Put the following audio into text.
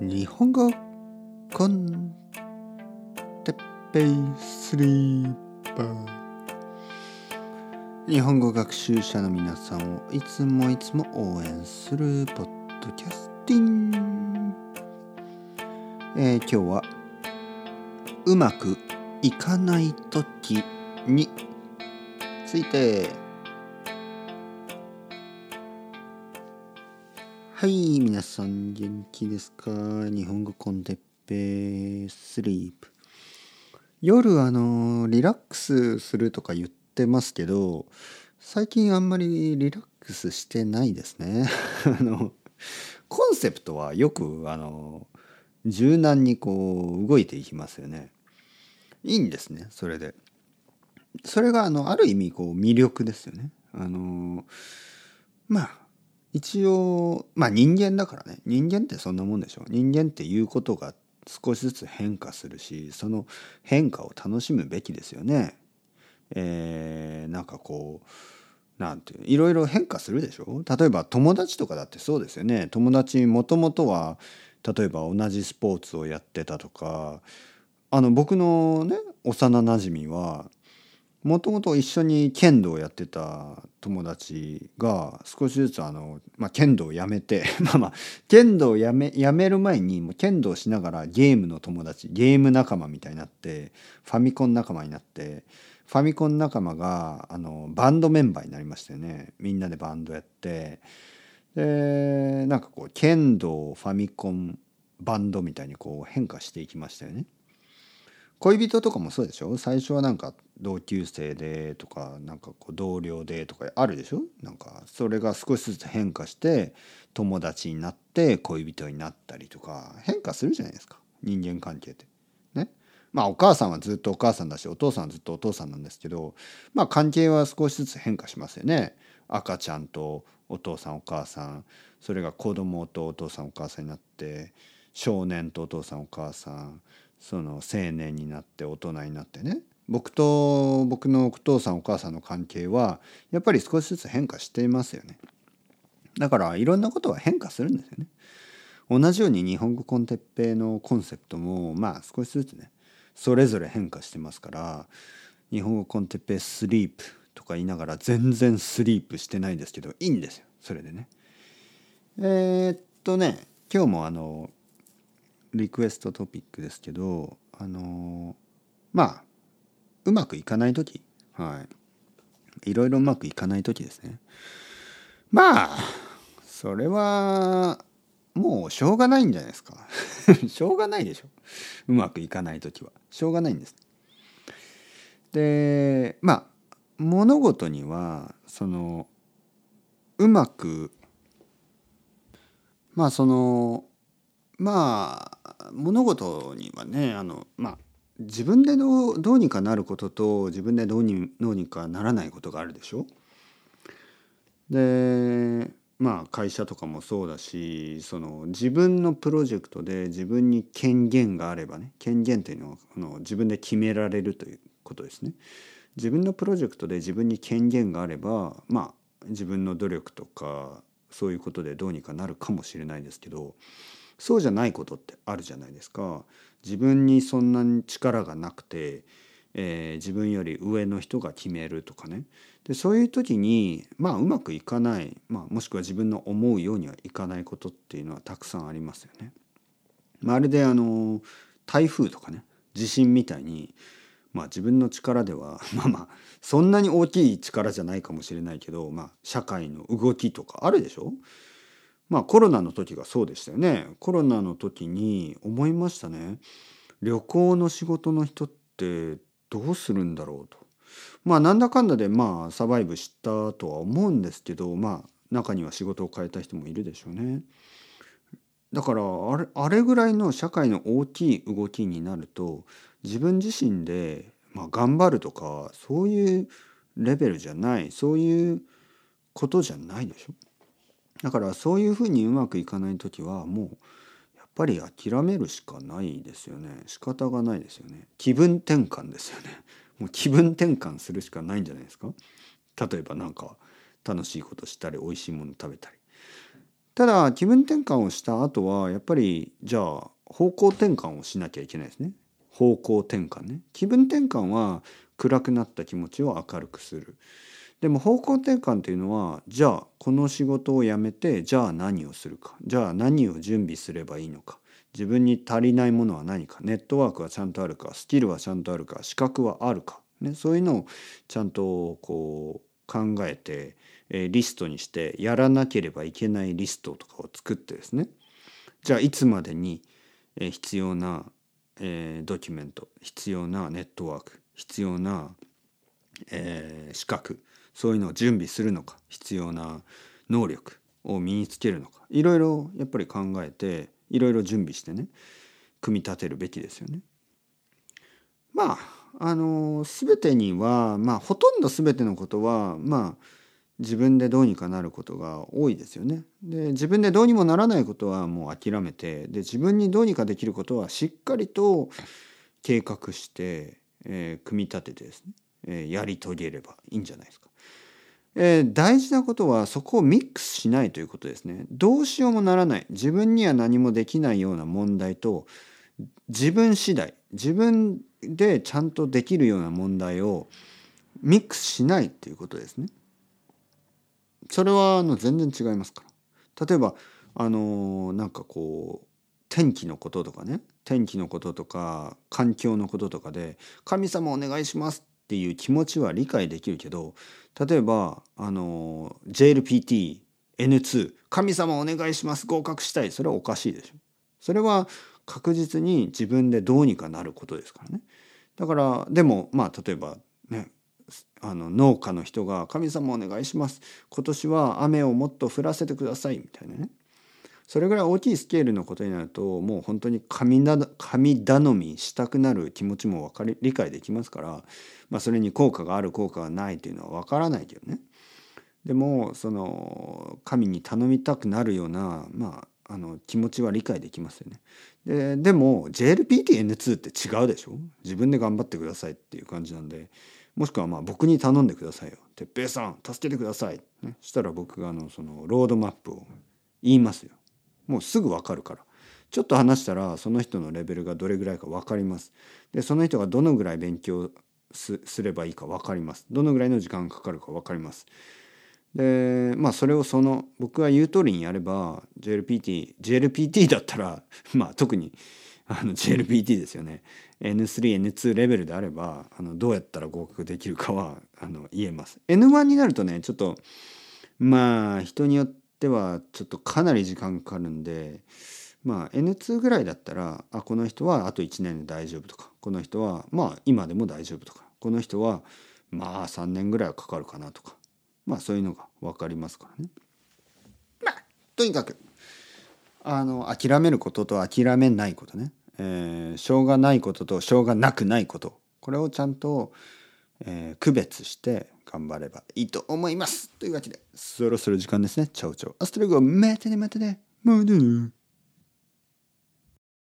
日本語コンテッペイスリーパー。日本語学習者の皆さんをいつもいつも応援するポッドキャスティンえー、今日はうまくいかない時について。はい皆さん元気ですか？日本語コンテッペスリープ。夜あのリラックスするとか言ってますけど最近あんまりリラックスしてないですね。あのコンセプトはよくあの柔軟にこう動いていきますよね。いいんですねそれで。それがあのある意味こう魅力ですよね。あのまあ一応まあ人間だからね。人間ってそんなもんでしょ人間っていうことが少しずつ変化するしその変化を楽しむべきですよね。えー、なんかこうなんていういろいろ変化するでしょ。例えば友達とかだってそうですよね。友達もともとは例えば同じスポーツをやってたとかあの僕のね幼なじみはもともと一緒に剣道をやってた友達が少しずつあの、まあ、剣道をやめて まあまあ剣道をやめやめる前にもう剣道しながらゲームの友達ゲーム仲間みたいになってファミコン仲間になってファミコン仲間があのバンドメンバーになりましたよねみんなでバンドやってでなんかこう剣道ファミコンバンドみたいにこう変化していきましたよね。恋人とかもそうでしょ？最初はなんか同級生でとかなんかこう同僚でとかあるでしょ？なんかそれが少しずつ変化して友達になって恋人になったりとか変化するじゃないですか人間関係って。ね。まあお母さんはずっとお母さんだしお父さんはずっとお父さんなんですけどまあ関係は少しずつ変化しますよね。赤ちゃんとお父さんお母さんそれが子供とお父さんお母さんになって少年とお父さんお母さんその青年になって大人になってね僕と僕のお父さんお母さんの関係はやっぱり少しずつ変化していますよね。だからいろんなことは変化するんですよね。同じように日本語 con Teppei のコンセプトもまあ少しずつねそれぞれ変化してますから日本語 con Teppei Sleep とか言いながら全然スリープしてないですけどいいんですよ。それでね。えー、っとね今日もあのリクエストトピックですけどあのまあうまくいかない時。はい。いろいろうまくいかない時ですね。まあそれはもうしょうがないんじゃないですか。しょうがないでしょ。うまくいかない時は。しょうがないんです。でまあ物事にはそのうまくまあそのまあ物事にはねあのまあ自分でどうどうにかなることと自分でどうにどうにかならないことがあるでしょ？でまあ会社とかもそうだしその自分のプロジェクトで自分に権限があればね権限っていうのはあの自分で決められるということですね。自分のプロジェクトで自分に権限があればまあ自分の努力とかそういうことでどうにかなるかもしれないですけどそうじゃないことってあるじゃないですか。自分にそんなに力がなくて、えー、自分より上の人が決めるとかねでそういう時にまあうまくいかない、まあ、もしくは自分の思うようにはいかないことっていうのはたくさんありますよね。まるであの台風とかね地震みたいに、まあ、自分の力では まあまあそんなに大きい力じゃないかもしれないけど、まあ、社会の動きとかあるでしょ？まあコロナの時がそうでしたよね。コロナの時に思いましたね。旅行の仕事の人ってどうするんだろうと。まあなんだかんだでまあサバイブしたとは思うんですけどまあ中には仕事を変えた人もいるでしょうね。だからあれあれぐらいの社会の大きい動きになると自分自身で、まあ、頑張るとかそういうレベルじゃないそういうことじゃないでしょ。だからそういうふうにうまくいかない時はもうやっぱり諦めるしかないですよね。仕方がないですよね。気分転換ですよね。もう気分転換するしかないんじゃないですか。例えば何か楽しいことしたり美味しいもの食べたり。ただ気分転換をした後はやっぱりじゃあ方向転換をしなきゃいけないですね。方向転換ね。気分転換は暗くなった気持ちを明るくする。でも方向転換っていうのはじゃあこの仕事を辞めてじゃあ何をするか。じゃあ何を準備すればいいのか。自分に足りないものは何か。ネットワークはちゃんとあるか。スキルはちゃんとあるか。資格はあるか、ね、そういうのをちゃんとこう考えて、え、リストにしてやらなければいけないリストとかを作ってですね。じゃあいつまでに、え、必要な、え、ドキュメント必要なネットワーク必要な、えー、資格そういうのを準備するのか必要な能力を身につけるのかいろいろやっぱり考えていろいろ準備してね組み立てるべきですよね。まああの全てにはまあほとんど全てのことはまあ自分でどうにかなることが多いですよね。で自分でどうにもならないことはもう諦めてで自分にどうにかできることはしっかりと計画して、えー、組み立ててですね、えー、やり遂げればいいんじゃないですか。えー、大事なことはそこをミックスしないということですね。どうしようもならない自分には何もできないような問題と自分次第自分でちゃんとできるような問題をミックスしないっていうことですね。それはあの全然違いますから。例えばあのなんかこう天気のこととかね天気のこととか環境のこととかで「神様お願いします」っていう気持ちは理解できるけど例えばあの JLPTN2 神様お願いします合格したいそれはおかしいでしょ。それは確実に自分でどうにかなることですからね。だからでもまあ例えばねあの農家の人が「神様お願いします今年は雨をもっと降らせてください」みたいなねそれぐらい大きいスケールのことになるともう本当に神神頼みしたくなる気持ちも分かり理解できますから、まあ、それに効果がある効果がないというのは分からないけどね。でもその神に頼みたくなるような、まあ、あの気持ちは理解できますよね。ででも JLPTN2 って違うでしょ？自分で頑張ってくださいっていう感じなんでもしくはまあ僕に頼んでくださいよ「哲平さん助けてください」ね、したら僕があのそのロードマップを言いますよ。もうすぐ分かるから。ちょっと話したらその人のレベルがどれぐらいか分かります。でその人がどのぐらい勉強すればいいか分かります。どのぐらいの時間がかかるか分かります。でまあそれをその僕が言う通りにやれば JLPT JLPT だったら まあ特にあの JLPT ですよね。N3N2 レベルであればあのどうやったら合格できるかはあの言えます。N1 になるとねちょっとまあ人によってではちょっとかなり時間かかるんでまあ N2 ぐらいだったらあこの人はあと1年で大丈夫とかこの人はまあ今でも大丈夫とかこの人はまあ3年ぐらいはかかるかなとかまあそういうのが分かりますからね。まあとにかくあの諦めることと諦めないことね、えー、しょうがないこととしょうがなくないことこれをちゃんと、えー、区別して頑張ればいいと思います。というわけで、そろそろ時間ですね。 Chao chao。Hasta luego、またねまたね。またね。